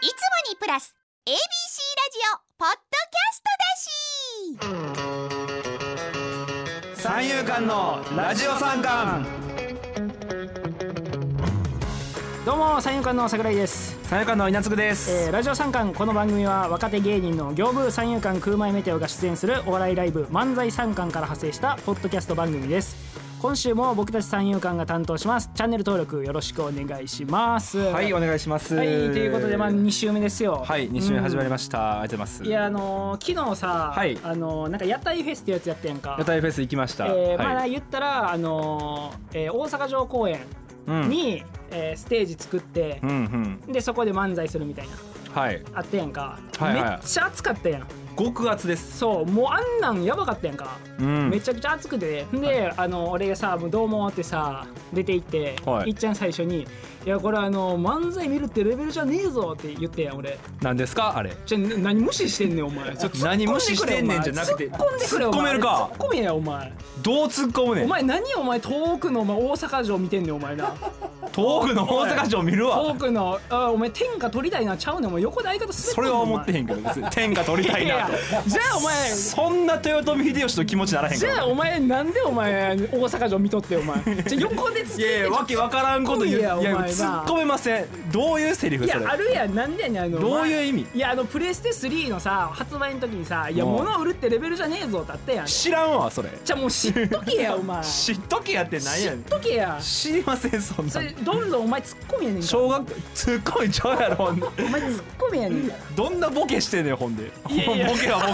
いつもにプラス ABC ラジオポッドキャストだし。三遊間のラジオ三冠どうも三遊間の桜井です、三遊間の稲津です、えーラジオ三冠この番組は若手芸人の行部三遊間空前メテオが出演するお笑いライブ漫才三冠から派生したポッドキャスト番組です今週も僕たち三遊間が担当します。チャンネル登録よろしくお願いします。はいお願いします。はいということでまあ2週目ですよ。はい二週目始まりました、ありがとうございます。いやあのー昨日さ、はい。あのーなんか屋台フェスってやつやってんやんか。屋台フェス行きました、えーまあはい言ったら、あのーえー大阪城公園うん。に、えーステージ作ってう、んうん。でそこで漫才するみたいな。はい。あったやんか、はいはい。めっちゃ暑かったやん極厚です。そうもうあんなんやばかったやんか、うん。めちゃくちゃ暑くて。で、あの俺がさ「もうどうも」ってさ出て行って、はい。いっちゃん最初に「いやこれあの漫才見るってレベルじゃねえぞ」って言ってやん俺。何ですか？あれ。じゃ何無視してんねんお前。何無視してんねんじゃなくて突っ込めるか？突っ込めやお前。どう突っ込むねん？お前何お前遠くのお前大阪城見てんねんお前な遠くの大阪城見るわ。遠くのあお前天下取りたいなちゃうねん。お前横で相方滑ってんのそれは思ってへんんけど別に天下取りたいなと。じゃあお前そんな豊臣秀吉の気持ちならへんから。じゃあお前なんでお前大阪城見とってお前。じゃあ横で突っ込んでいやいやわけわからんこと言う。いや突っ込めやお前な。突っ込めません。どういうセリフいそれ？やあるやん。なんでやねんあのどういう意味？いやあのプレステ3のさ発売の時にさ「いやうん物を売るってレベルじゃねえぞ」ってあったやん。知らんわそれ。じゃあもう知っとけやお前。知 知っとけやって何やねん。っとけや。知りませんそんな。それどんどんお前突っ込みやねんから。小学ツッコミちゃうやろほんで。お前突っ込みやねんから。どんなボケしてんねんほんで。いやいや。ボケはボ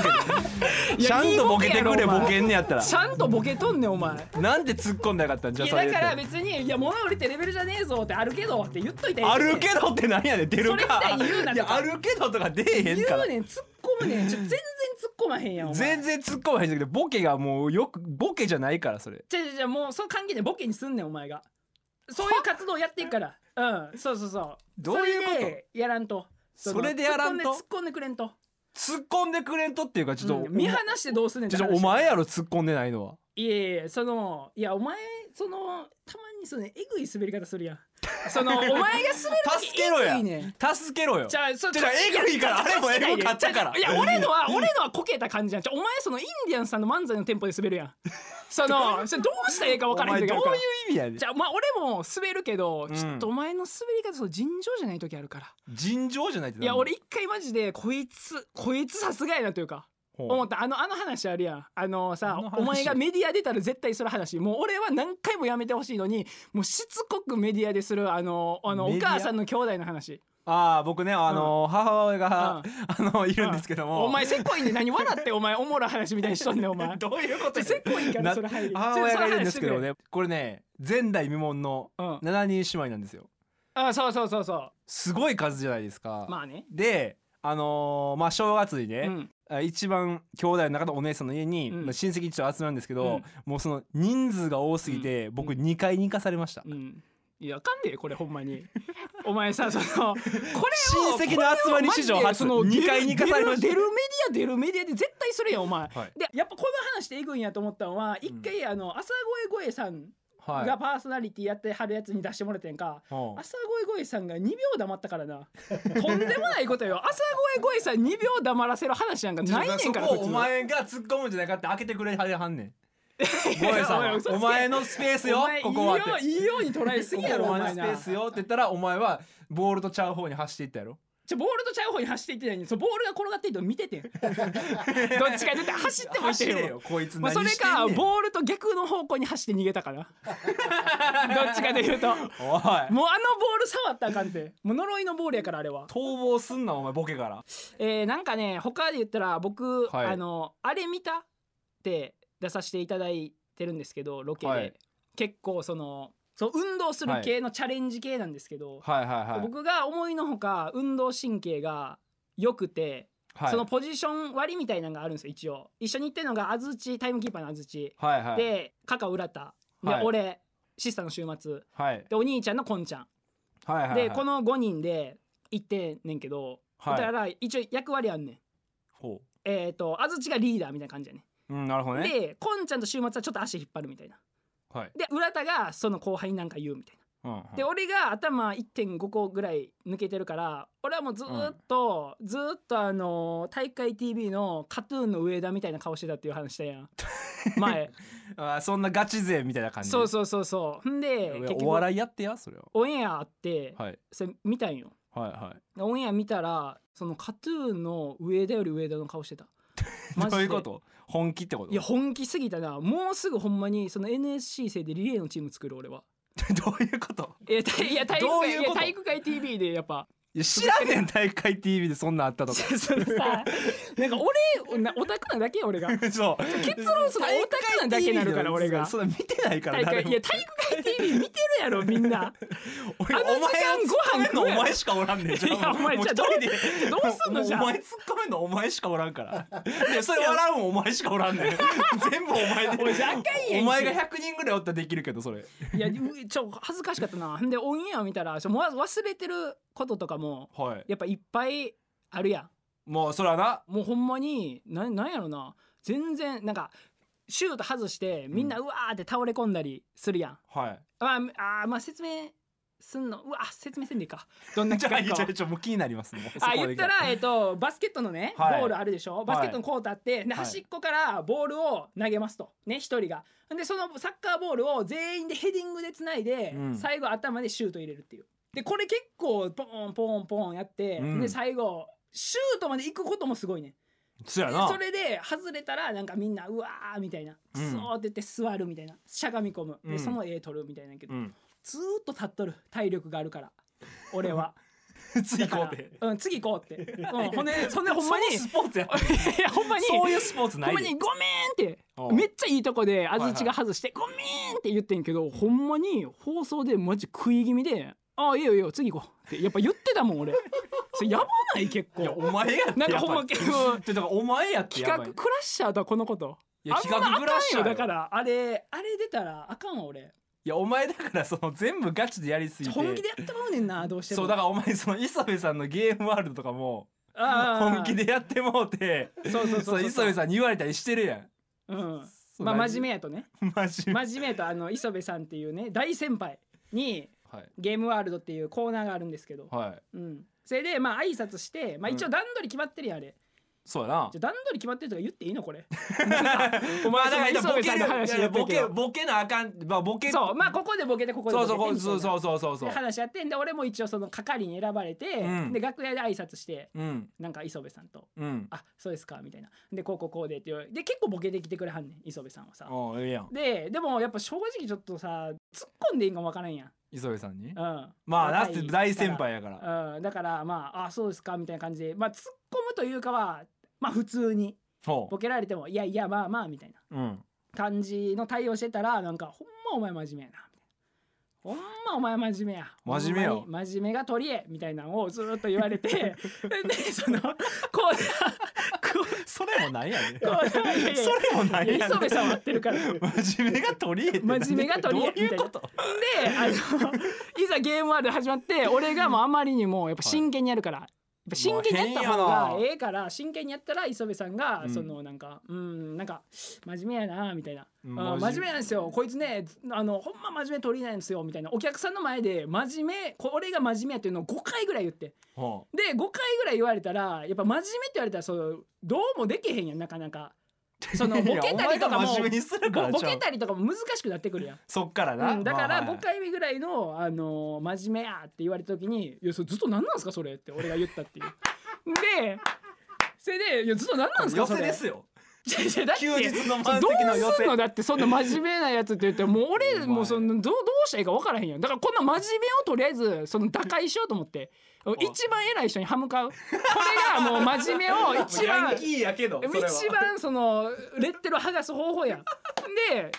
ケ。ちゃんとボケてくれボケんねやったら。ちゃんとボケとんねんお前。なんで突っ込んだらよかったんじゃそれだから別に「いや物売りってレベルじゃねえぞ」ってあるけどって言っといて。あるけどって何やねん出るか。それみたいに言うなとか。いやあるけどとか出えへんから。言うねん突っ込むねんちょ全然突っ込まへんやんお前。全然突っ込まへんけどボケがもうよくボケじゃないからそれ。じゃじゃじゃもうその関係でボケにすんねんお前がそういう活動やっていくから。うん。そうそうそう。どういうこと？それでやらんと。それでやらんと？突っ込んでくれんと。突っ込んでくれんとっていうかちょっと、うん。見放してどうすんねんってちょ話お前やろ突っ込んでないのは。いやいやそのいやお前そのたまにそのえぐい滑り方するやんそのお前が滑る時助けろや。ね。ん助けろよ。じゃあそじゃあえぐいからあれもえぐかったから。いや俺のは俺のはこけた感じやんちょお前そのインディアンスさんの漫才のテンポで滑るやん。そのそれどうしたらええか分からへんお前どういう意味やねん。じゃあまあ俺も滑るけど、うん。ちょっとお前の滑り方その尋常じゃない時あるから尋常じゃないっていや俺一回マジでこいつこいつさすがやなというか思った。あのあの話あるやん。あのさお前がメディア出たら絶対する話。もう俺は何回もやめてほしいのにもうしつこくメディアでするあのあのお母さんの兄弟の話。ああ僕ねあの、母親が、あのいるんですけども、お前せっこいんで何笑ってお前おもろい話みたいにしとんねんお前。どういうことやせっこいんからそれ入り。母親がいるんですけどね。これね前代未聞のうん。7人姉妹なんですよ。あそうそうそうそすごい数じゃないですか、うまあね。であのーまあ正月にね、うん。あ一番兄弟の中のお姉さんの家に、うん。まあ親戚一応集まるんですけど、うん。もうその人数が多すぎて、僕2階に行かされました、うん。いやあかんでこれほんまに。お前さそのこれを親戚の集まり史上初これをマジで二階に行かされました。出る出るメディア出るメディアで絶対するやんお前、はい。でやっぱこの話でいんやと思ったのは一回あの朝声声さんはいがパーソナリティやってはるやつに出してもらってんか、うん。朝声声さんが2秒黙ったからな。とんでもないことよ。朝声声さん2秒黙らせる話なんかないねんからお前が突っ込むんじゃないかって開けてくれはんねん。ゴエさんお前のスペースよここは。っていいよいいように捉えすぎやろ お前のスペースよって言ったらお前はボールとちゃう方に走っていったやろちょボールとちゃう方に走っていってないのにそうボールが転がってるの見ててん。どっちか出て走ってもいってよよこいつ。まあ、それかボールと逆の方向に走って逃げたかな どっちかで言うと。もうあのボール触ったらあかんて。もう呪いのボールやからあれは。逃亡すんなお前ボケから。えー、なんかね他で言ったら僕、はい。あのあれ見たって出させていただいてるんですけどロケで、はい。結構そのそう運動する系のチャレンジ系なんですけど、はいはいはい。僕が思いのほか運動神経が良くて、はい。そのポジション割りみたいなのがあるんですよ一応。一緒に行ってるのが安土タイムキーパーの安土、はいはい。でカカ浦田。で、はい。俺シスターの週末。はい。でお兄ちゃんのこんちゃん、はいはいはい。でこの5人で行ってんねんけど、はい。だから一応役割あんねん。ほえっ、と安土がリーダーみたいな感じやね。ううんなるほどね。でこんちゃんと週末はちょっと足引っ張るみたいなはい。で浦田がその後輩になんか言うみたいうんうん。で俺が頭1.5個ぐらい抜けてるから俺はもうずーっと、ずーっとあの大会 TV のカトゥーンの上田みたいな顔してたっていう話したやん前。あそんなガチ勢みたいな感じ？そうそうそうそう。んで結局お笑いやってやそれは。オンエアあって、はい。それ見たんよ。はいはい。オンエア見たらそのカトゥーンの上田より上田の顔してた。マジで。どういうこと？本気ってこと？いや本気すぎたな。もうすぐほんまにその NSC 生でリレーのチーム作る俺は。どういうこと？いや体いや体育会いどういうこと？や体育会 TV でやっぱ知らんねん大会 TV でそんなんあったとか。そのさなんか俺なオタクなだけや俺が。そう。結論そのオタクなだけなるから俺が。それ見てないからいや体育会 TV 見てるやろみんな。俺あの時間ご飯食うやろ。お前しかおらんねん。じゃいやお前じゃあどう一人で。どうすんのじゃお前突っ込めんのお前しかおらんから。いやそれ笑うんお前しかおらんねん。全部お前で。お前が100人ぐらいおったらできるけどそれ。いやうちょ恥ずかしかったな。でオンエア見たら忘れてることとかもはい。やっぱいっぱいあるやん。もうそれはな。もうほんまにななんやろな。全然なんかシュート外してみんなうわーって倒れ込んだりするやん、はい。あーあーまあ説明すんの。うわ説明せんでいいか。どんなじゃあ企画か。ちょちょもう気になりますもあ言ったら、えっと、バスケットのね、はい。ボールあるでしょ。バスケットのコートあって、ではい。端っこからボールを投げますと。ね一人が。でそのサッカーボールを全員でヘディングでつないで、うん。最後頭でシュート入れるっていうでこれ結構ポーンポーンポーンやって、うん。で最後シュートまで行くこともすごいね。でそれで外れたらなんかみんなうわーみたいな、うん。そうって言って座るみたいな。しゃがみ込む。で、うん。その絵取るみたいなけど、うん。ずーっと立っとる体力があるから俺は。次行こうって。うん次行こうって、うん、ほんで そんでほんまにスポーツやいやほんまにそういうスポーツなほんまにごめんってめっちゃいいとこで安土が外して、ごめんって言ってんけどほんまに放送でマジ食い気味で「ああいいよいいよ次行こう」ってやっぱ言ってたもん俺。それやばない結いや構お前やってなんかほんま結構 ってだからお前やって企画クラッシャーとはこのこと。いや企画クラッシャーだから。あれあれ出たらあかんわ俺。いやお前だからその全部ガチでやりすぎて。本気でやってまうねんなどうしても。そうだからお前その磯部さんのゲームワールドとかもら本気でやってもうてそうそうそうそう磯部さんに言われたりしてるやん。うん。まあ真面目やとね。目 真面目。真面目やとあの磯部さんっていうね大先輩にはい。ゲームワールドっていうコーナーがあるんですけど、はい。うん、それでまあ挨拶して、まあ、一応段取り決まってるやんあれ、そうやな。じゃあ段取り決まってるとか言っていいのこれ。お前だからそボケやってるけどボケなあかんまあボケ。そうまあここでボケてここでそうボケてそうそうそうそうそうそうで話やってんで俺も一応その係に選ばれて、うん。で楽屋で挨拶してうん。なんか磯部さんとうん「あそうですか」みたいな。でこうこうこうでって言われで結構ボケてきてくれはんねん磯部さんはさ。やん。ででもやっぱ正直ちょっとさ突っ込んでいいんかもわからんやん磯部さんに？うん。まあな若いって大先輩やから。うん、だからまああそうですかみたいな感じで。まあ突っ込むというかはまあ普通に。ほボケられてもいやいやまあまあみたいな。感じの対応してたらなんかほんまお前真面目やなほんまお前真面目や。真面目よ。真面目が取り柄みたいなのをずーっと言われて。でそのこうこそれもなんやね。ん うこういやいやいやそれもなんいややねん磯部さんは合ってるから。真面目が取り柄って何真面目が取り柄どういうこと？であのいざゲームワールド始まって俺がもうあまりにもやっぱ真剣にやるから、ぱ真剣にやった方まあがええから真剣にやったら磯部さんが、うん。そのなんかうんなんか真面目やなみたいな、真面目。なんですよ。こいつねあのほんま真面目取りないんですよみたいな。お客さんの前で真面目こ俺が真面目やっていうのを5回ぐらい言って。ほで5回ぐらい言われたらやっぱ真面目って言われたらそうどうもできへんやんなかなか そのうボケたりとかもボケたりとかも難しくなってくるやん。そっからな、うん、だからまあはい5回目ぐらいの、あのー真面目やって言われた時に「いやそれずっと何なんすかそれ」って俺が言ったっていう。でそれで「いやずっと何なんすか寄それ」せですよ。休日の満ど席の寄せ。うすんのだってそんな真面目なやつって言ってもう俺もうそのどうどうしたらいいか分からへんやん。だからこんな真面目をとりあえずその打開しようと思って一番偉い人に歯向かう。これがもう真面目を一番一番そのレッテルを剥がす方法やん。で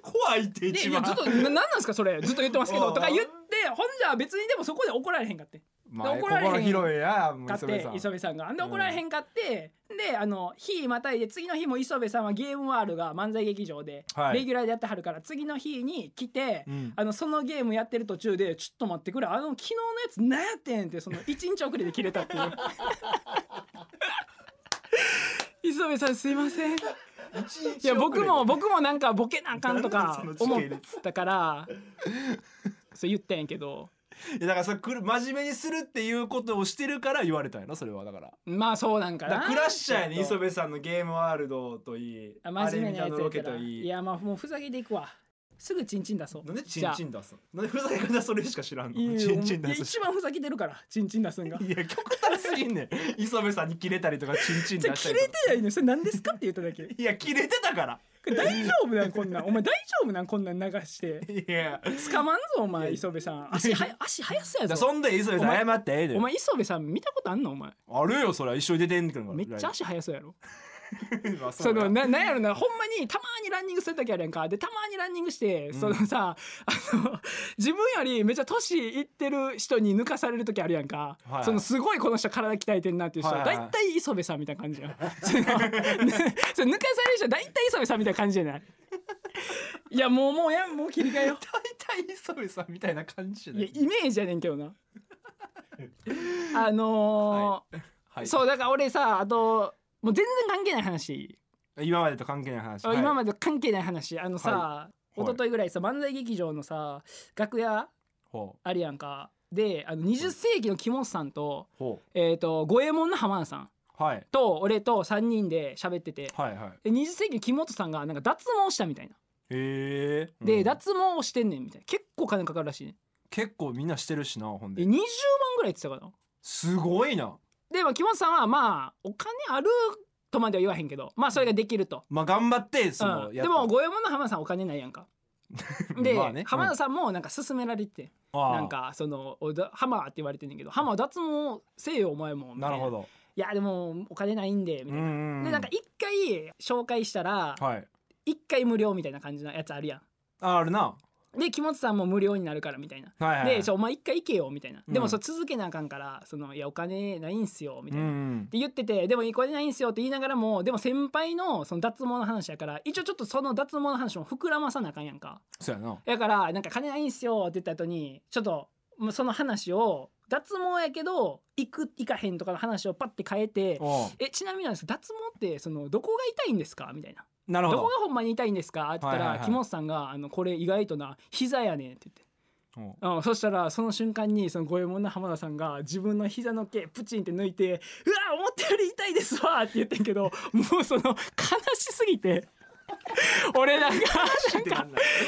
怖いってで一番。いやずっとななんですかそれ。ずっと言ってますけど とか言ってほんじゃ別にでもそこで怒られへんかってまあ怒られへん心広いやかって磯部さん。磯部さんが。で怒られへんかって、であの日またいで次の日も磯部さんはゲームワールが漫才劇場で、はい。レギュラーでやってはるから次の日に来て、うん。あのそのゲームやってる途中で「ちょっと待ってくれあの昨日のやつ何やってん」ってその1日遅れで切れたっていう。磯部さんすいません。いや僕も僕もなんかボケなあかんとか思ったからそう言ったんやけどいやだからそれくる真面目にするっていうことをしてるから言われたんやろそれはだから。まあそうなんかな。だからクラッシャーやねちょっと。磯部さんのゲームワールドといいあ真面目なやつアレミタのロケやったらといい。いやまあもうふざけていくわすぐチンチン出そう。なんでチンチン出すの？なんでふざけ方それしか知らんの？チンチン出す一番ふざけてるからチンチン出すんが。いや極端すぎんねん。磯部さんに切れたりとかチンチン出したりとか。てないの？それ何ですかって言っただけ。いや切れてたから。大丈夫なんこんなん？お前大丈夫なんこんなん流して。いや。捕まんぞお前磯部さん。足は足速そうやぞ。そんで磯部さん謝ってええで。お前磯部さん見たことあんの？お前。あるよそれは。一緒に出てんねんから。めっちゃ足速そうやろ まあそのやななんやろなほんまにたまにランニングする時あるやんか。でたまにランニングして、うん。そのさ あの自分よりめっちゃ年いってる人に抜かされる時あるやんか、はい。そのすごいこの人体鍛えてんなっていう人ははいはいはい。大体磯部さんみたいな感じやん。その抜かされる人は大体磯部さんみたいな感じじゃない。いやもうもうやもう切り替えよ大体磯部さんみたいな感じじゃない？イメージやねんけどな。あのーはい。そうだから俺さあともう全然関係ない話。今までと関係ない話。あ今でまで関係ない話。あのさ、はい。一昨日ぐらいさ漫才劇場のさ楽屋ほあるやんか。であの20世紀の木本さんと,、えー、と五右衛門の浜田さんうはい。と俺と3人で喋ってて。はいはい。で20世紀の木本さんがなんか脱毛したみたいな。へえで、うん。脱毛をしてんねんみたいな。結構金かかるらしいね。結構みんなしてるしなほんで。で20万ぐらい言ってたかな。すごいなで、まあ、木本さんはまあお金あるとまでは言わへんけどまあそれができると、まあ頑張ってその、うん、でも五右衛門の浜田さんお金ないやんか。で、まあね。浜田さんもなんか勧められて、ああ。なんかそのおだハマーって言われてんねんけどハマー脱毛せえよお前もな。るほど。いやでもお金ないんでみたいな、んでなんか一回紹介したらはい。一回無料みたいな感じのやつあるやああるな。んで木本さんも無料になるからみたいな、はいはいでお前一回行けよみたいな、うん。でもそれ続けなあかんからそのいやお金ないんすよみたいな、うんって言っててでもお金ないんすよって言いながらもでも先輩のその脱毛の話やから一応ちょっとその脱毛の話も膨らまさなあかんやんか。そうやな。だからなんか金ないんすよって言った後にちょっとその話を脱毛やけど行く行かへんとかの話をパッて変えてえちなみになんです脱毛ってそのどこが痛いんですか？みたいな。どなるほど。こがほんまに痛いんですか？って言ったら、はいはいはい木本さんがあのこれ意外とな膝やねんって言って。うん、そしたらその瞬間にその五右衛門の浜田さんが自分の膝の毛プチンって抜いて「うわ思ったより痛いですわ」って言ってんけどもうその悲しすぎて 俺なんかなんか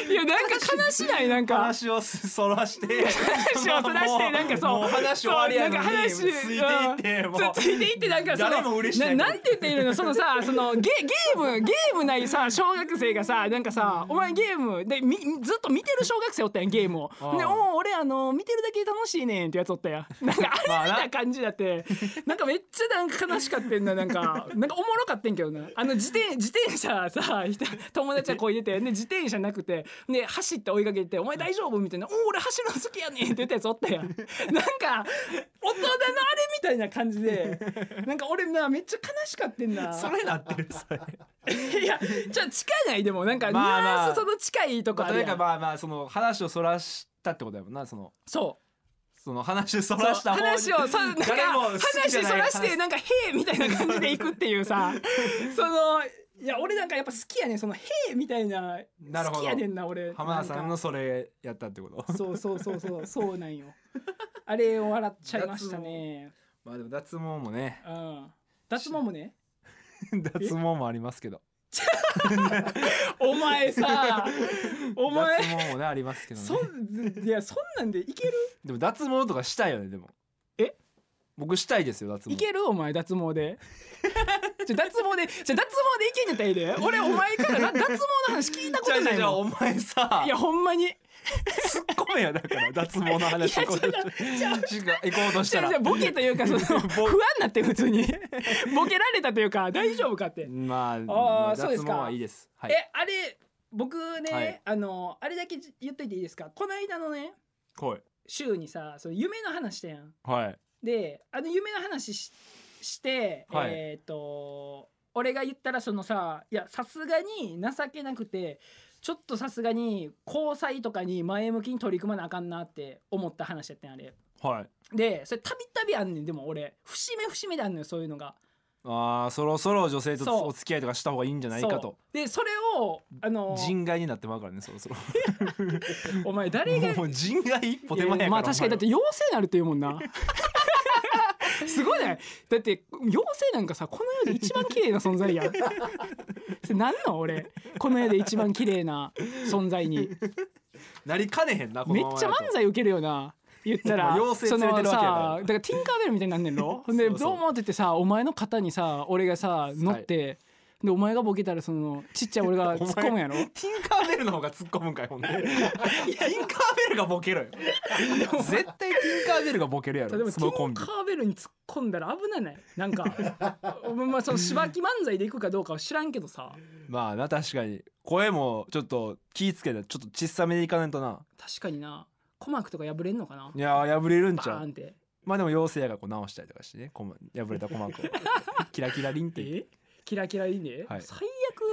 いやなんか悲しない？なんか。話をそらして。話を そらしてなんかそう。話終わりやのにそうなんか話ついていってう。ん。もうついていってなんかその誰も嬉しない。ななんて言っているの？そのさそのゲゲームゲームないさ小学生がさなんかさお前ゲームでみずっと見てる小学生おったやんゲームを。でおお俺あの見てるだけで楽しいねんってやつおったやん。なんかあれみたいな感じだって。な。んかめっちゃなんか悲しかったんだなんか。なんかおもろかったんけどな。あの自転自転車さ人友達がこいでてで自転車なくてで走って追いかけて「お前大丈夫?」みたいな「おお俺走るの好きやねん」って言ったやつおったやん。なんか大人のあれみたいな感じでなんか俺なめっちゃ悲しかってんな。それなってるそれ。いやじゃあ近ないでもなんかニュまあ。まあアンスその近いとこあるやん。例えばまあまあその話をそらしたってことやもんなその。そう。その話そらした話をそうなんか話。そらしてなんか「へえ」みたいな感じでいくっていうさ。そのいや俺なんかやっぱ好きやねんその「へえ」みたいななるほど。好きやねんな俺。浜田さんのそれやったってこと？そうそうそうそう そうなんよ。あれを笑っちゃいましたね。まあでも脱毛もね。うん。脱毛もね。脱毛もありますけど。お前さお前。脱毛もねありますけどそねんいやそんなんでいける？でも脱毛とかしたいよねでも。え僕したいですよ脱毛。いける？お前脱毛で。じゃ脱毛でじゃ脱毛でいけんやったらいいで。俺お前からな脱毛の話聞いたことないもん。じゃあお前さいやほんまに。突っ込めやだから脱毛の話行こうとしたら。ボケというかその 不安になって普通に。ボケられたというか大丈夫かって。まああーそう脱毛ですか。はいいです。はい。えあれ僕ね、はい。あのあれだけ言っといていいですか？この間のねはい。週にさその夢の話したやん。はいであの夢の話しして、はい。えっ、と俺が言ったらそのさいやさすがに情けなくてちょっとさすがに交際とかに前向きに取り組まなあかんなって思った話やったんやあれ。はい。でそれたびたびあんねん。でも俺節目節目であんのよそういうのが。あーそろそろ女性とお付き合いとかした方がいいんじゃないかと。でそれをあの人外になってまうからねそろそろ。お前誰がもう人外一歩手前やからまあ確かにだってお妖精なるって言うもんなすごいね。だって妖精なんかさこの世で一番綺麗な存在やん。それなんの俺？この世で一番綺麗な存在に。前なりかねへんなこめっちゃ漫才受けるよな。言ったらまあ妖精連れてるわけやから。そのさだからティンカーベルみたいになんねんろ？ほんでそう。そうどうもって言ってさお前の肩にさ俺がさ乗って、でお前がボケたらそのちっちゃい俺が 突っ込むやろ？ティンカーベルの方が突っ込むんかいほんで。ティンカーベルがボケろよ。絶対ティンカーベルがボケるやでもテろそのコンビ。ィンカーベルに突っ込んだら危ない。ないなんかまあそのしばき漫才でいくかどうかは知らんけどさ。まあな確かに。声もちょっと気ぃつけてちょっと小さめでいかないとな。確かにな。鼓膜とか破れんのかな？いやー破れるんちゃう。まあでも妖精やがこう直したりとかしてね。破れた鼓膜を。キラキラリンって。え？キラキラいいね、はい。最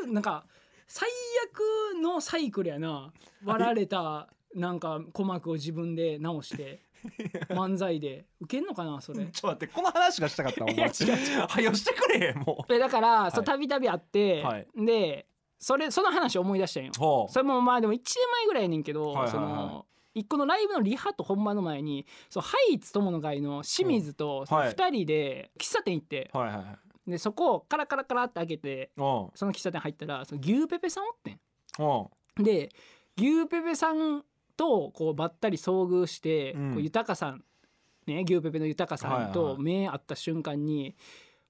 悪なんか最悪のサイクルやな。割られたなんか鼓膜を自分で直して 漫才で。受けんのかなそれ？ちょっと待ってこの話がしたかったお前。い や違う違う。はよしてくれもえだから、い。そうたびたびあって、はい。でそれその話を思い出したんよ。それもまあでも1年前ぐらいやねんけど、はいはいはい。その一個のライブのリハと本番の前にそうハイツ友の会の清水とそのはい。2人で喫茶店行って、はいはいはいでそこをカラカラカラって開けてその喫茶店入ったらその牛ペペさんおってん。で牛ペペさんとこうばったり遭遇して、うん。こう豊さんね牛ペペの豊さんはいはいと目合った瞬間に、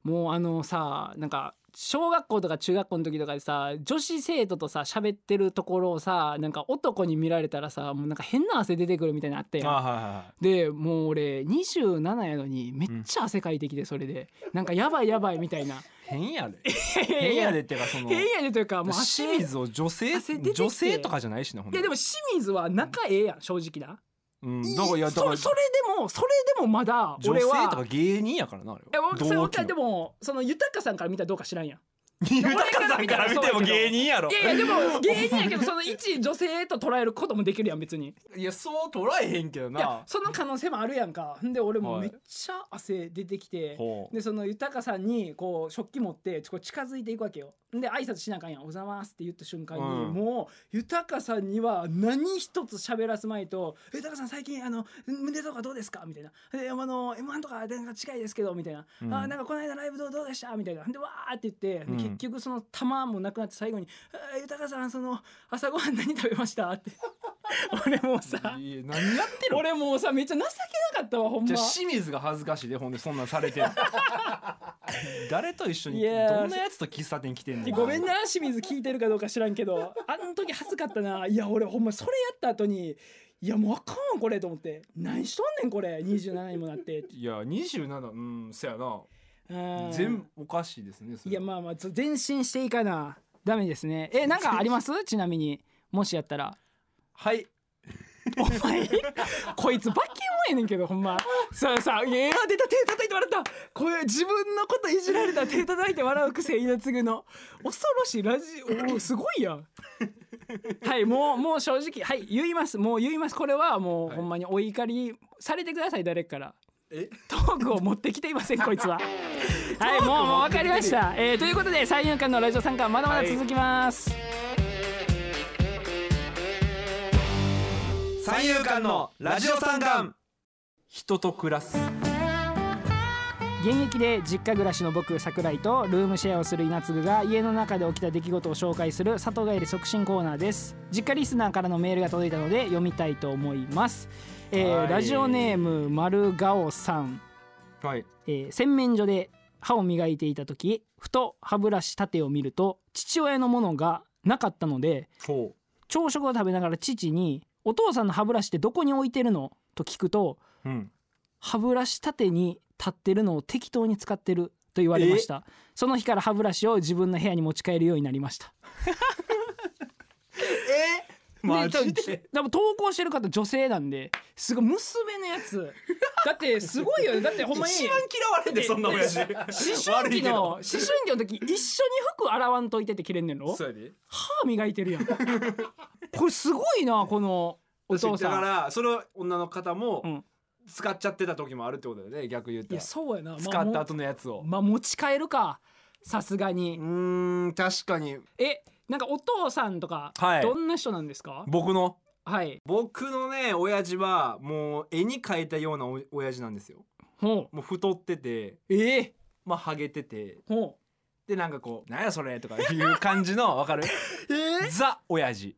もうあのさなんか小学校とか中学校の時とかでさ女子生徒とさ喋ってるところをさなんか男に見られたらさもうなんか変な汗出てくるみたいなのあったやん。あはいはいはい。でもう俺27やのにめっちゃ汗かいてきてそれで、なんかやばいやばいみたいな。変やで。い 変やでってかその変やでというかもう汗清水を女性女性とかじゃないしねいやでも清水は仲ええやん正直な。うんだからいやだからそそれでもそれでもまだ女性俺はとか芸人やからなあれは。でもその豊さんから見たらどうか知らんやん豊さんから見ても芸人やろ。いやいやでも芸人やけどその一女性と捉えることもできるやん別に。いやそう捉えへんけどいやなその可能性もあるやんか。んで俺もはいめっちゃ汗出てきて、ほう。でその豊さんにこう食器持って近づいていくわけよ。で挨拶しなあかんやん「おざいます」って言った瞬間に、うん。もう豊さんには何一つ喋らすまいと「豊さん最近あの胸とかどうですか?」みたいな「であの m 1とかなんか近いですけど」みたいな「うんあなんかこの間ライブどうどうでした?」みたいな。でわーって言って、でうん結局その玉もなくなって最後に「あ豊さんその朝ごはん何食べました?」って。俺もうさ何やってる俺もうさめっちゃ情けなかったわほんま。じゃあ清水が恥ずかしいでほんでそんなんされて 誰と一緒にどんなやつと喫茶店来てんの？ごめんな清水聞いてるかどうか知らんけど。あの時恥ずかったな。いや俺ほんまそれやった後にいやもうあかんわこれと思って。何しとんねんこれ。27にもなって。いや27うんそやな。うん全おかしいですねいやまあまあ前進していかな。ダメですね。えなんかあります？ちなみにもしやったら。はい。お前こいつバケモンやねんけどほんま。さあさあいや出た手叩いて笑った。これ自分のこといじられたら手叩いて笑う癖稲継ぐの。恐ろしいラジオおすごいやん。はいもうもう正直はい言います。もう言います。これはもう、はい。ほんまにお怒りされてください誰かからえ？トークを持ってきていませんこいつは。はいもうもう分かりました、えーということで三遊間のラジオ参加まだまだ続きます、三遊間のラジオ三冠人と暮らす。現役で実家暮らしの僕桜井とルームシェアをする稲継が家の中で起きた出来事を紹介する里帰り促進コーナーです。実家リスナーからのメールが届いたので読みたいと思います、えーはい。ラジオネーム丸顔さん、はい。えー洗面所で歯を磨いていた時ふと歯ブラシ縦を見ると父親のものがなかったのでほ朝食を食べながら父に「お父さんの歯ブラシってどこに置いてるの?」と聞くとううん。歯ブラシ縦に立ってるのを適当に使ってると言われました。その日から歯ブラシを自分の部屋に持ち帰るようになりました マジで。多分投稿してる方女性なんですごい娘のやつ。だってすごいよね。だってほんまに一番嫌われんでそんな親父。思春期の思春期の時一緒に服洗わんといてって切れんねんろそうやで。歯磨いてるやん。これすごいなこのお父だかさんらその女の方も、うん。使っちゃってた時もあるってことだよね逆言ったそうやな。使った後のやつを、まあ持ち帰るかさすがに。うーん確かに。えなんかお父さんとかはい。どんな人なんですか？僕の？はい。僕のね親父はもう絵に描いたようなお親父なんですよ。ほう。もう太っててええ。まあハゲててほでなんかこう「なんやそれ」とかいう感じの わかる？うえ。ザ親父。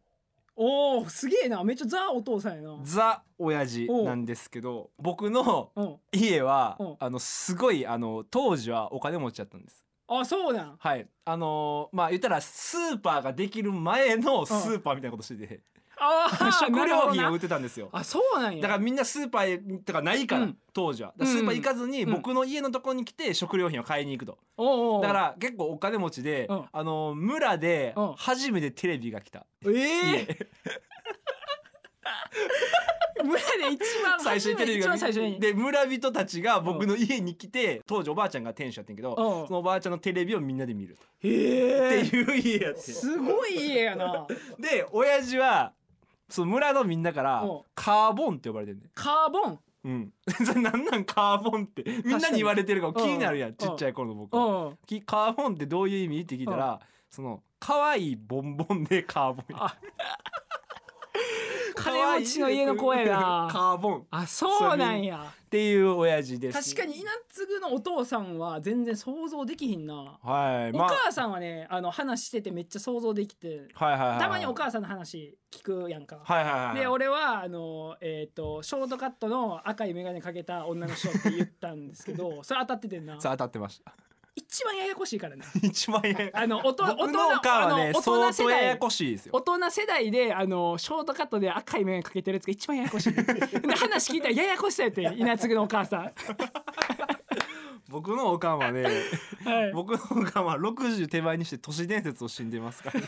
おおすげえな。めっちゃザお父さんやな。ザ親父なんですけど僕のう。ん家はう。んあのすごいあの当時はお金持ちだったんですあそうなん。はい。あのーまあ言ったらスーパーができる前のスーパーみたいなことしてて、ああ食 なるほどな。料品を売ってたんですよ。あそうなんや。だからみんなスーパーとかないから、うん。当時は。だからスーパー行かずにうん。僕の家のところに来て食料品を買いに行くと、おうおうだから結構お金持ちで、うん。あの村でうん。初めてテレビが来た、ええ家 村で一番最初にテレビが一番最初に。で村人たちが僕の家に来て当時おばあちゃんが店主やってんけどうん。そのおばあちゃんのテレビをみんなで見ると。へえ。っていう家やってすごい家やな。で親父はその村のみんなからうん。カーボンって呼ばれてんねカーボン？うん。それなんなんカーボンって？みんなに言われてるから気になるやうん。んちっちゃい頃の僕は。カーボンってどういう意味？って聞いたらその可愛いボンボンでカーボンやあ金持ちの家の子やなカーボン。っあそうなんや。ていう親父です。確かに稲継のお父さんは全然想像できひんな、はいまあ。お母さんはねあの話しててめっちゃ想像できて。はいはいはいたまにお母さんの話聞くやんか、はいはいはいで俺はあの、えー、とショートカットの赤い眼鏡かけた女の人って言ったんですけど それ当たっててんな。さあ当たってました一番ややこしいからね。一番やあの大人僕のおかんはねあの大人相世代当ややこしいですよ。大人世代であのショートカットで赤い眼鏡かけてるやつが一番ややこしい。で話聞いたらややこしさやって稲継のお母さん、僕のおかんはねはい、僕のおかんは60手前にして都市伝説を死んでますから。ね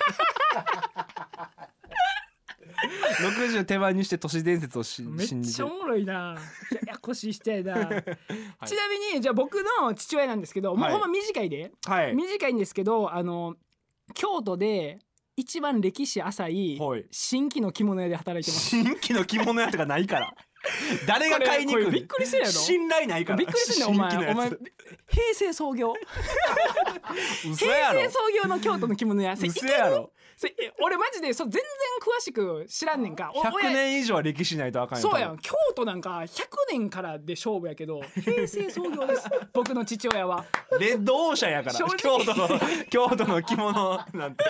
60手前にして都市伝説をしめっ信じてるちゃおもろいな。ややこし い人やな、ちなみにじゃあ僕の父親なんですけど、もうはいほんま短いで。はい。短いんですけどあの京都で一番歴史浅いはい。新規の着物屋で働いてます。新規の着物屋とかないから。誰が買いに行くこれこれびっくりするやろ。信頼ないから。びっくりすんねんお前。新規のやつ。お前平成創業。嘘やろ。平成創業の京都の着物屋。それ嘘やろ俺マジでそう全然詳しく知らんねんか。お100親年以上は歴史ないとあかんよそうやん。京都なんか100年からで勝負やけど平成創業です。僕の父親は。レッドオーシャンやから。京都の京都の着物なんて。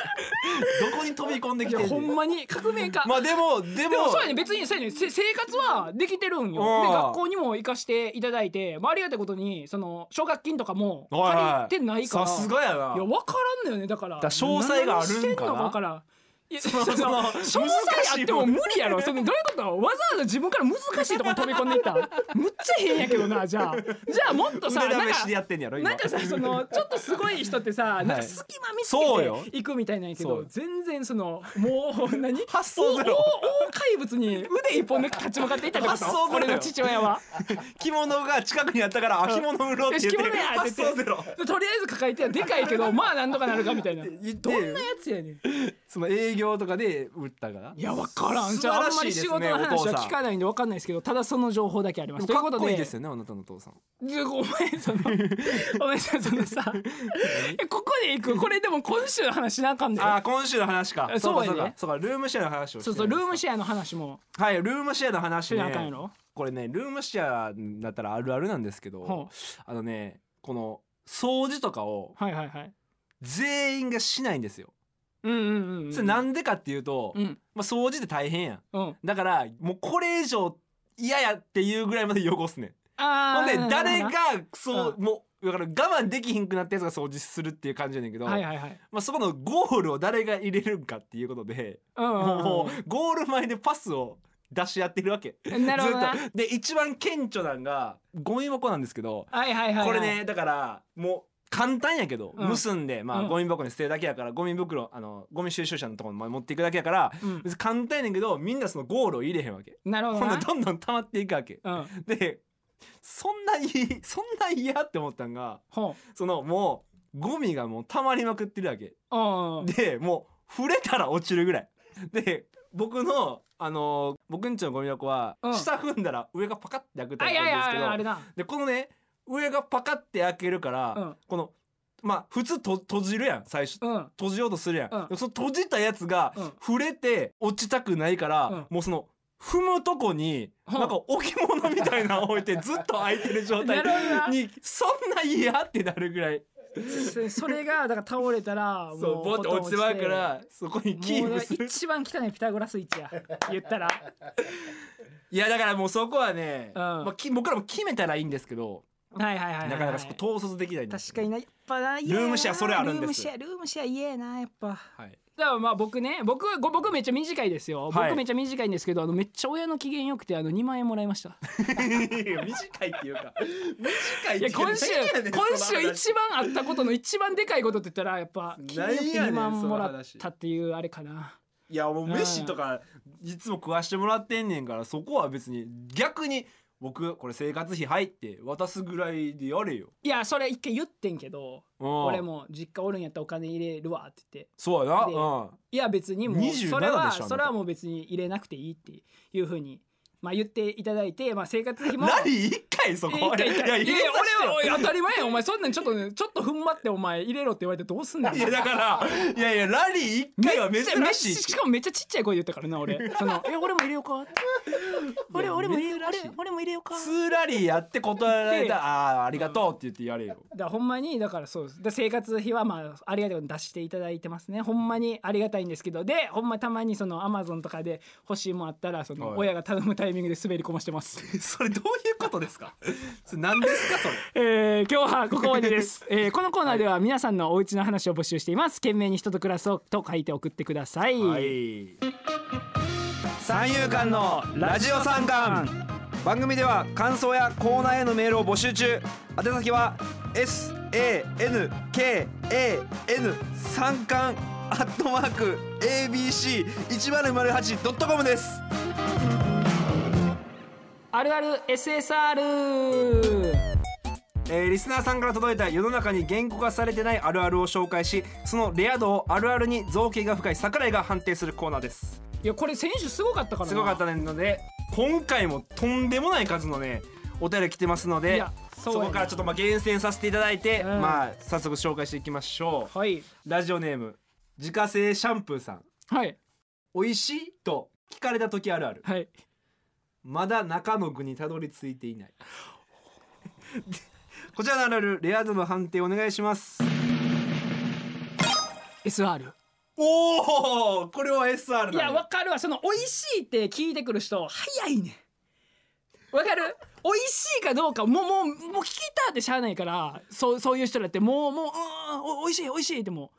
どこに飛び込んできてんほんまに革命家、まあでもででももそうやね別にそうやねせ生活はできてるんよ。うん。で学校にも行かしていただいて、まあ、ありがたいことにその奨学金とかも借りてないから。さすがやな。いや分からんのよね。だからだから詳細があるんかな là. いやそのその詳細あっても無理やろ。そのどういうこと？わざわざ自分から難しいところに飛び込んでいった？むっちゃ変やけどなじゃあ。じゃあもっとさなんかさそのちょっとすごい人ってさ、なんか隙間見つけていくみたいなんやけど全然そのもう何？発想ゼロ。大怪物に腕一本で立ち向かっていったってこ発想ゼロよ。と俺の父親は。着物が近くにあったからあ着物売ろうって言ってよし着物やって。発想ゼロ。でとりあえず抱えてでかいけどまあなんとかなるかみたいな。どんなやつやねん。その営業とかで売ったからいや分からん。素じゃああんまり仕事の話は聞かないんで分かんないですけどただその情報だけあります。というかっことでこいいですよねあなたのお父さん。でお前 そのお前さそのさえ？ここで行く？これでも今週の話しなあかんであー今週の話か。えそうやそうかルームシェアの話をそうそうルームェシェアの話も。アはいルームシェアの話しなあかんやねろ？これねルームシェアだったらあるあるなんですけほどあのねこの掃除とかをはいはいはい。全員がしないんですようんうんうんうん。それなんでかっていうとうん。まあ掃除って大変やん。うん。だからもうこれ以上嫌やっていうぐらいまで汚すねん。ほんで誰がそう、うもうだから我慢できひんくなったやつが掃除するっていう感じやねんけど、はいはいはい。まあ、そこのゴールを誰が入れるんかっていうことで、うんうんうん。もうゴール前でパスを出し合ってるわけ。なるほどな。ずっと。で一番顕著なんがゴミ箱なんですけど、はいはいはいはい。これねだからもう簡単やけど、うん。結んで、まあうん。ゴミ箱に捨てるだけやからゴミ袋あのゴミ収集車のところに持っていくだけやからうん。別に簡単やねんけどみんなそのゴールを入れへんわけ。なるほどんでどんどん溜まっていくわけ。うん。でそんなにそんな嫌って思ったんがほそのもうゴミがもう溜まりまくってるわけ。ううんでもう触れたら落ちるぐらい。で僕のあのー僕んちのゴミ箱は、うん。下踏んだら上がパカッて開くタイプあいやいなんですけどやあれな。でこのね上がパカッて開けるから、うん。このまあ普通と閉じるやん最初。うん。閉じようとするやん、うん。でもその閉じたやつがうん。触れて落ちたくないから、うん。もうその踏むとこにうん。なんか置物みたいなの置いてずっと開いてる状態なるほどなにそんな嫌ってなるぐらい。そそれがだから倒れたらもそうボって落ちてまうからそこにキーもうプする。一番汚いピタゴラスイッチや言ったら。いやだからもうそこはね、うん。まあ、き僕らも決めたらいいんですけどはいはいはいはいなかなかそこ統率できない確かになやっぱなルームシェアそれあるんです。ルームシェアルームシェア嫌やなやっぱ。はいだからまあ僕ね僕ご僕めっちゃ短いですよ、はい。僕めっちゃ短いんですけどあのめっちゃ親の機嫌良くてあの2万円もらいました。短いっていうか。短いっていうかいや今週今週一番あったことの一番でかいことって言ったらやっぱ機嫌良くて2何やねん万もらったっていうあれかな。いやもう飯とかいつも食わしてもらってんねんからそこは別に逆に僕これ生活費入って渡すぐらいでやれよ。いやそれ一回言ってんけど俺俺も実家おるんやったらお金入れるわって言って。そうやな。でうん。いや別にもう27それはそれはもう別に入れなくていいっていうふうにまあ言っていただいてまあ生活費も。何一回そこ一回一回いやいや俺は当たり前やん。お前そんなんちょっとねちょっと踏ん張ってお前入れろって言われてどうすんねん。いやだからいやいやラリー一回は珍しい。しかもめっちゃちっちゃい声で言ったからな俺。その え俺も入れようかって 俺俺も入れよう俺俺も入れようか。ツーラリーやって断られたあ あーありがとうって言ってやれよ。だほんまにだからそうです。で生活費はまあありがたいことに出していただいてますね。ほんまにありがたいんですけど。でほんまたまにそのアマゾンとかで欲しいもんあったらそのはい。親が頼むタイミングで滑り込ましてます。それどういうことですか？それ何ですか？それ。えー今日はここまでです、えーこのコーナーでは皆さんのお家の話を募集しています。懸命に人と暮らすをと書いて送ってください、はい三遊間のラジオ三冠。番組では感想やコーナーへのメールを募集中。宛先は S A N K A N 三冠アットマーク A B C 一0 0 8ドットコムです。あるある SSR えーリスナーさんから届いた世の中に言語化されてないあるあるを紹介しそのレア度をあるあるに造形が深い桜井が判定するコーナーですいやこれ選手すごかったからな。すごかったので今回もとんでもない数のねお便り来てますのでそこからちょっとまあ厳選させていただいて、うん。まあ早速紹介していきましょう。はい。ラジオネーム自家製シャンプーさん。はい。美味しいと聞かれた時あるある。はい。まだ中の具にたどり着いていない。こちらのあるあるレア度の判定お願いします。SR おおこれは SR いやわかるわ。その美味しいって聞いてくる人早いね。んわかる？美味しいかどうかもうもうもう聞きたってしゃあないからそうそういう人だってもうもううんお美味しい美味しいっても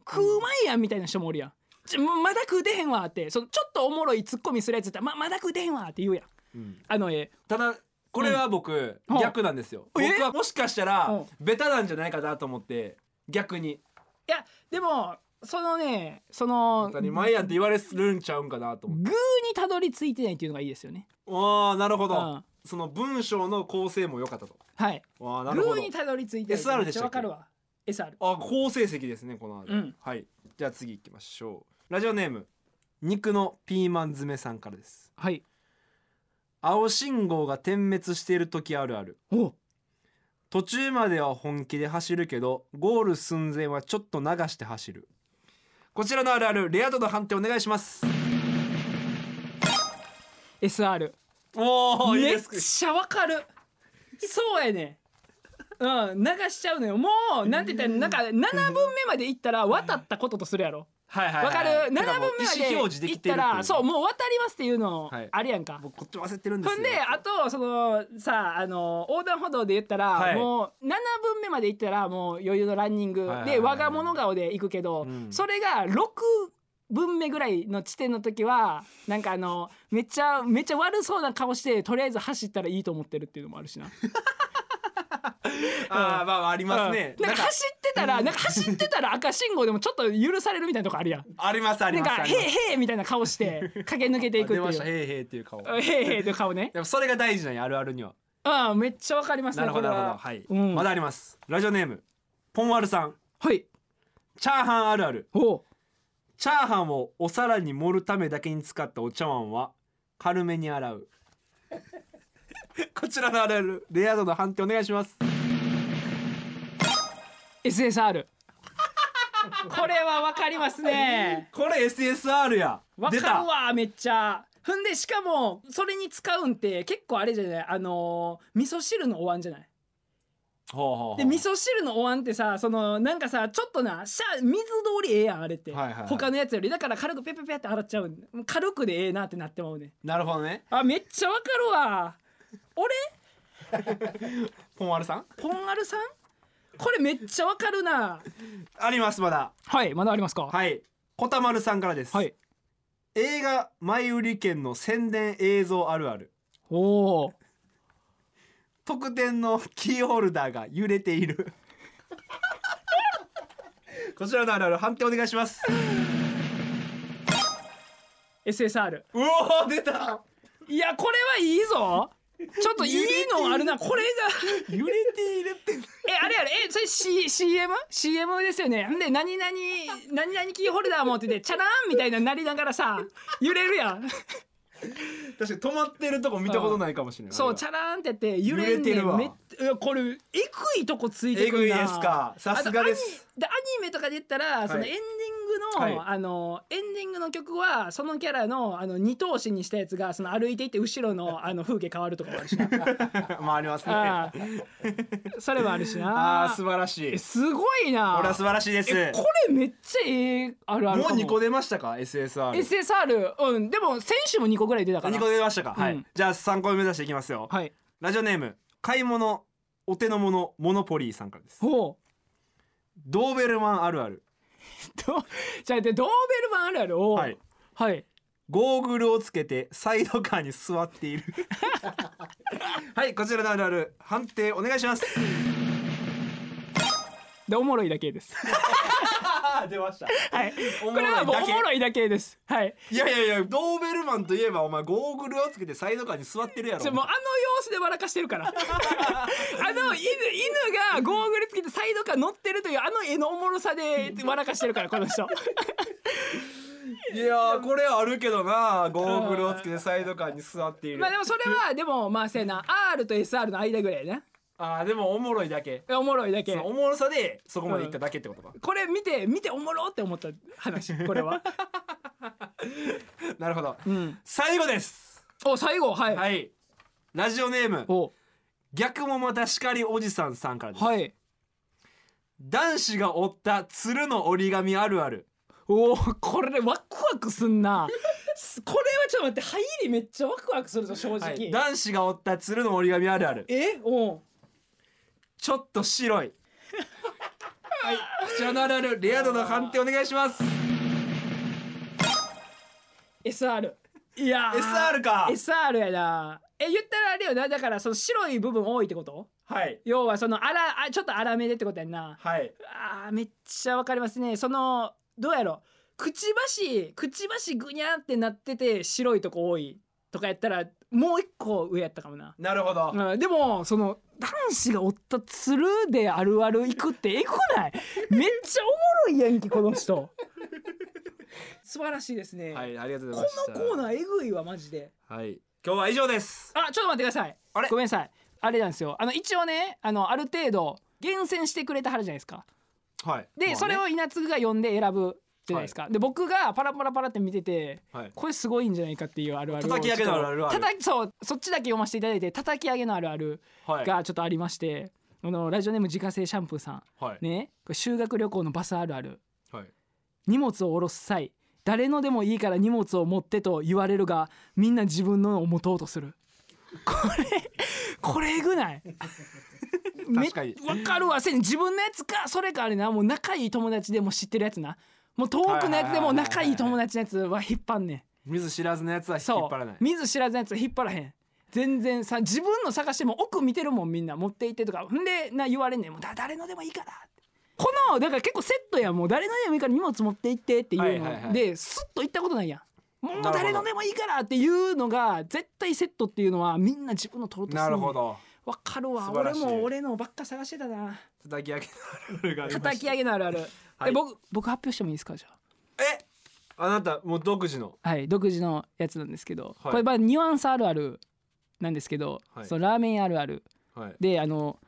う食うまいやんみたいな人もおるやん。ちまだ食うてへんわって。そのちょっとおもろいツッコミするやつやったらままだ食うてへんわって言うやん。うん。あのえただこれは僕、うん。逆なんですよ。僕えはもしかしたらうん。ベタなんじゃないかなと思って逆に。いやでもそのねその当たり前やんって言われるんちゃうんかなと思って。具にたどり着いてないっていうのがいいですよね。ああなるほど、うん。その文章の構成も良かったと。はい。ああなるほど。具にたどり着いてない SR でしたっけ？わかるわ。SR あ好成績ですねこの後、うん。はい。じゃあ次行きましょう。ラジオネーム肉のピーマン詰めさんからです。はい。青信号が点滅している時あるある。お。途中までは本気で走るけどゴール寸前はちょっと流して走るこちらのあるあるレア度の判定お願いします。SR おめっちゃわかる。そうやね。うん流しちゃうのよ。もうなんて言ったらなんか7分目まで行ったら渡ったこととするやろはいはいわかる？7分目までで行ったらそうもう渡りますっていうのはい。あるやんか。僕こっち忘れてるんですよ。ほんであとそのさあの横断歩道で言ったら、はい。もう7分目まで行ったらもう余裕のランニング、はいはいはいで我が物顔で行くけど、うん。それが6分目ぐらいの地点の時はなんかあのめっちゃめっちゃ悪そうな顔してとりあえず走ったらいいと思ってるっていうのもあるしな。ああまあありますね、うん。なんか走ってたらなんか走ってたら赤信号でもちょっと許されるみたいなとこあるやん。ありますありなんか「ますあります。へえへえ」みたいな顔して駆け抜けていくっていう。出ましたへーへーっていう顔「へえへえ」っていう顔ね。でもそれが大事なんやあるあるには。うんめっちゃわかりますねなるほどこれは。なるほど。はい、うん。まだあります。ラジオネームポンワルさん。はい。チャーハンあるある。おう。チャーハンをお皿に盛るためだけに使ったお茶碗は軽めに洗う こちらのあるあるレア度の判定お願いします。SSR これはわかりますね。これ SSR や。わかるわめっちゃ。ほんでしかもそれに使うんって結構あれじゃない？あのー味噌汁のお椀じゃない？ほうほうほう。で味噌汁のお椀ってさそのなんかさちょっとなしゃ水通りええやんあれって、はいはいはい。他のやつより。だから軽くペペペって洗っちゃう軽くでええなってなってまうね。なるほどね。あめっちゃわかるわ俺？ポンワルさん？ポンアルさん？これめっちゃわかるな。ありますまだ。はいまだありますか？はい。こたまるさんからです、はい。映画前売り券の宣伝映像あるある。おお特典のキーホルダーが揺れている。こちらのあるある判定お願いします。SSR うお出た。いやこれはいいぞちょっといいのあるな。これが。揺れているって。えあれあれ。えそれ、C、CM? CM ですよね。んで何々何々キーホルダー持っててチャラーンみたいななりながらさ揺れるやん。確かに止まってるとこ見たことないかもしれな。いそうチャラーンってやって揺れんね揺れてるわ。んめこれえぐいとこついてくるな。えぐいですか。さすがですでアニメとかで言ったら、そのエンディングの、はい。あのエンディングの曲はそのキャラのあの二頭身にしたやつがその歩いていって後ろの あの風景変わるとかもあるしな。まあありますね。あーそれもあるしな。あー素晴らしい。えすごいな。これは素晴らしいです。えこれめっちゃええあるあるも。うかも2個出ましたか？SSR SSR うん。でも選手も2個ぐらい出たから。2個出ましたか、はうん。いじゃあ3個目目指していきますよ、はい。ラジオネーム買い物お手の物モノポリーさんからです。ほうドーベルマンあるある。どじゃあでドーベルマンあるあるおうはい。はい。ゴーグルをつけてサイドカーに座っている。はいこちらのあるある。判定お願いします。でおもろいだけです。出ました。はい。おもこれはもうだけおもろいだけです。はい。いやいやいやドーベルマンといえばお前ゴーグルをつけてサイドカーに座ってるやろ。ちょもうあの様子で笑かしてるから。あの犬犬がゴーグルサイドカー乗ってるというあの絵のおもろさで笑かしてるからこの人。いやーこれあるけどなゴーグルをつけてサイドカーに座っている。まあでもそれはでもまあせやな。R と SR の間ぐらいやな。あーでもおもろいだけ。おもろいだけ。おもろさでそこまでいっただけってことか、これ見て見ておもろって思った話 これは。なるほど。うん。最後です。お最後？はい、はい。ラジオネーム。お。逆もまた叱りおじさんさんからです、はい男子が折った鶴の折り紙あるある。おーこれワクワクすんな。す これはちょっと待って入りめっちゃワクワクするぞ正直、はい、男子が折った鶴の折り紙あるある。えおちょっと白い。はい。こちらのあるあるレア度の判定お願いします。SR いやー。SR か。SR やな。え言ったらあれよな。だからその白い部分多いってこと？はい。要はそのあらあちょっと粗めでってことやんな。はい。あーめっちゃわかりますね。そのどうやろくちばしくちばしぐにゃってなってて白いとこ多いとかやったらもう一個上やったかもな、なるほど、うん、でもその男子が折ったつるであるある行くってえぐない？めっちゃおもろいやんけこの人。素晴らしいですね、はいありがとうごこざいました。のコーナーえぐいわマジで。はい。今日は以上です。あちょっと待ってください。あれ？ごめんなさいあれなんですよ。あの一応ねあのある程度厳選してくれてはるじゃないですか。はい。で、まあね。それを稲継が読んで選ぶじゃないですか、で僕がパラパラパラって見ててはい。これすごいんじゃないかっていうあるあるを叩き上げのあるあるある。ちょっと叩きそうそっちだけ読ませていただいて叩き上げのあるあるはい。がちょっとありまして、あのラジオネーム自家製シャンプーさん。はい。ね。これ修学旅行のバスあるある。はい。荷物を下ろす際誰のでもいいから荷物を持ってと言われるがみんな自分のを持とうとする。これこれえぐない。確かに。めわかるわせん自分のやつかそれかあれな。もう仲いい友達でも知ってるやつな。もう遠くのやつでも仲いい友達のやつは引っ張んねん。見ず知らずのやつは引っ張らない。見ず知らずのやつは引っ張らへん。全然さ自分の探しても奥見てるもんみんな持って行ってとか。ほんでな言われんねん。もうだ誰のでもいいから。このだから結構セットやん。もう誰のでもいいから荷物持って行ってっていうの、はいはいはい。でスッと行ったことないやんもう誰のでもいいからっていうのが絶対セットっていうのはみんな自分の取ろうとすなるるほど。わかるわ。俺も俺のばっか探してたな。叩き上げのあるあるがあり叩き上げのあるある、はい。え僕僕発表してもいいですかじゃあ？えあなたもう独自の？はい独自のやつなんですけど、はい。これまあニュアンスあるあるなんですけど、はい。そのラーメン屋あるある。はい。であの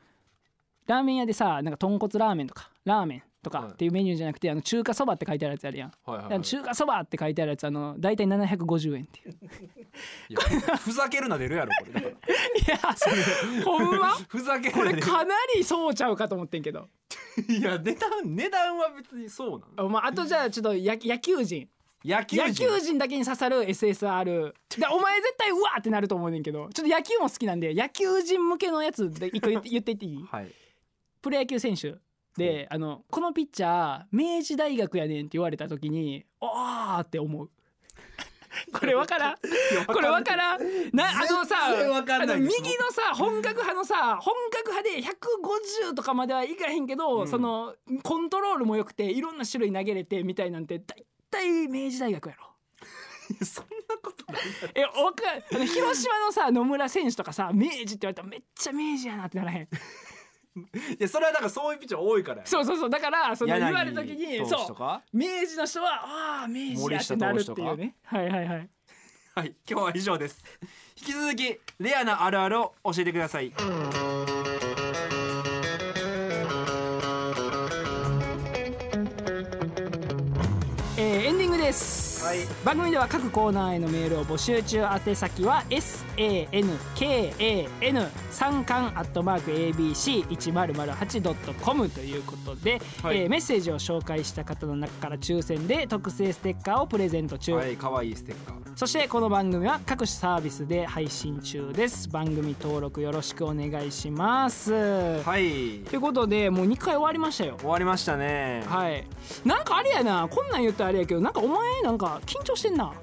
ラーメン屋でさなんか豚骨ラーメンとかラーメンとかはい。っていうメニューじゃなくて、あの中華そばって書いてあるやつあるやん、はいはいあの中華そばって書いてあるやつあの大体750円っていう。いやふざけるな出るやろこれ。だから。いやほんま？ふざけるこれかなりそうちゃうかと思ってんけど。いや値段値段は別にそうなのあ,、まあ、あとじゃあちょっとや野球人。野球人。野球人だけに刺さる SSR でお前絶対うわーってなると思うねんけど。ちょっと野球も好きなんで野球人向けのやつで一個言って言っていっていい？はい。プロ野球選手であのこのピッチャー明治大学やねんって言われた時にあーって思う。これわからん。これわからん。なあのさあの右のさ本格派のさ本格派で150とかまではいかへんけど、うん。そのコントロールも良くていろんな種類投げれてみたいなんて大体明治大学やろ。そんなことないえわかあの広島のさ野村選手とかさ明治って言われたらめっちゃ明治やなってならへん いやそれはだからそういうピッチャー多いからやそうそうそう。だからその言われた時にそう。明治の人はああ明治やってなるっていうね。はいはいはい。はい今日は以上です。引き続きレアなあるあるを教えてくださいはい番組では各コーナーへのメールを募集中。宛先は sankan 三冠アットマーク abc1008.com ということで、はい。えーメッセージを紹介した方の中から抽選で特製ステッカーをプレゼント中、はい可愛いステッカー。そしてこの番組は各種サービスで配信中です。番組登録よろしくお願いします、はい。ということでもう2回終わりましたよ。終わりましたね。はい。なんかあれやな。こんなん言ったらあれやけどなんかお前なんか緊張してんな。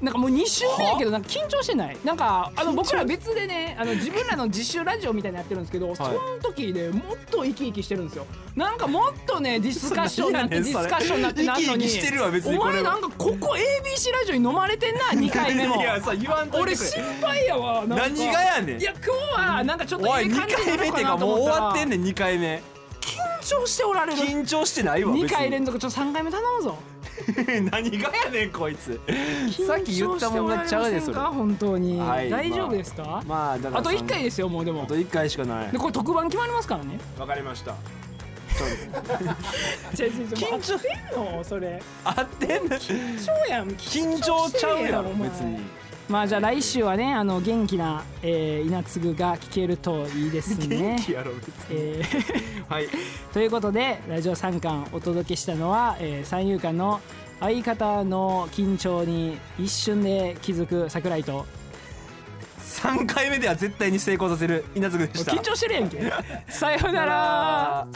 なんかもう2週目やけどなんか緊張してない。なんかあの僕ら別でねあの自分らの自習ラジオみたいなのやってるんですけど、その時でもっと生き生きしてるんですよ。なんかもっとね ディスカッションになってディスカッションになってなんのに。生き生きしてるわ別にお前なんかここ ABC ラジオに飲まれてんな2回目も。いやさ言わんとい俺心配やわ何がやねん？いや今日はなんかちょっとおい2ええ感じ回目ってかもう終わってんねねん2回目。緊張しておられる。緊張してないわ2回連続続ちょっと3回目頼むぞ 何がやねんこいつ。さっき言ったもんがちゃうでそれ。緊張しておられませんか？本当に、はい。大丈夫ですか、まあだからあと1回ですよもうでも。あと1回しかない。でこれ特番決まりますからね。わかりました。緊 緊張。ってんの？それ。合ってんの？緊張やん。緊張ちゃうやろお前。別にまあじゃあ来週はねあの元気な、えー、稲継が聞けるといいですね。えー。はい。ということでラジオ三冠お届けしたのは、えー、三遊間の相方の緊張に一瞬で気づく桜井と。も3回目では絶対に成功させる稲継でうした。緊張してるやんけ。さようなら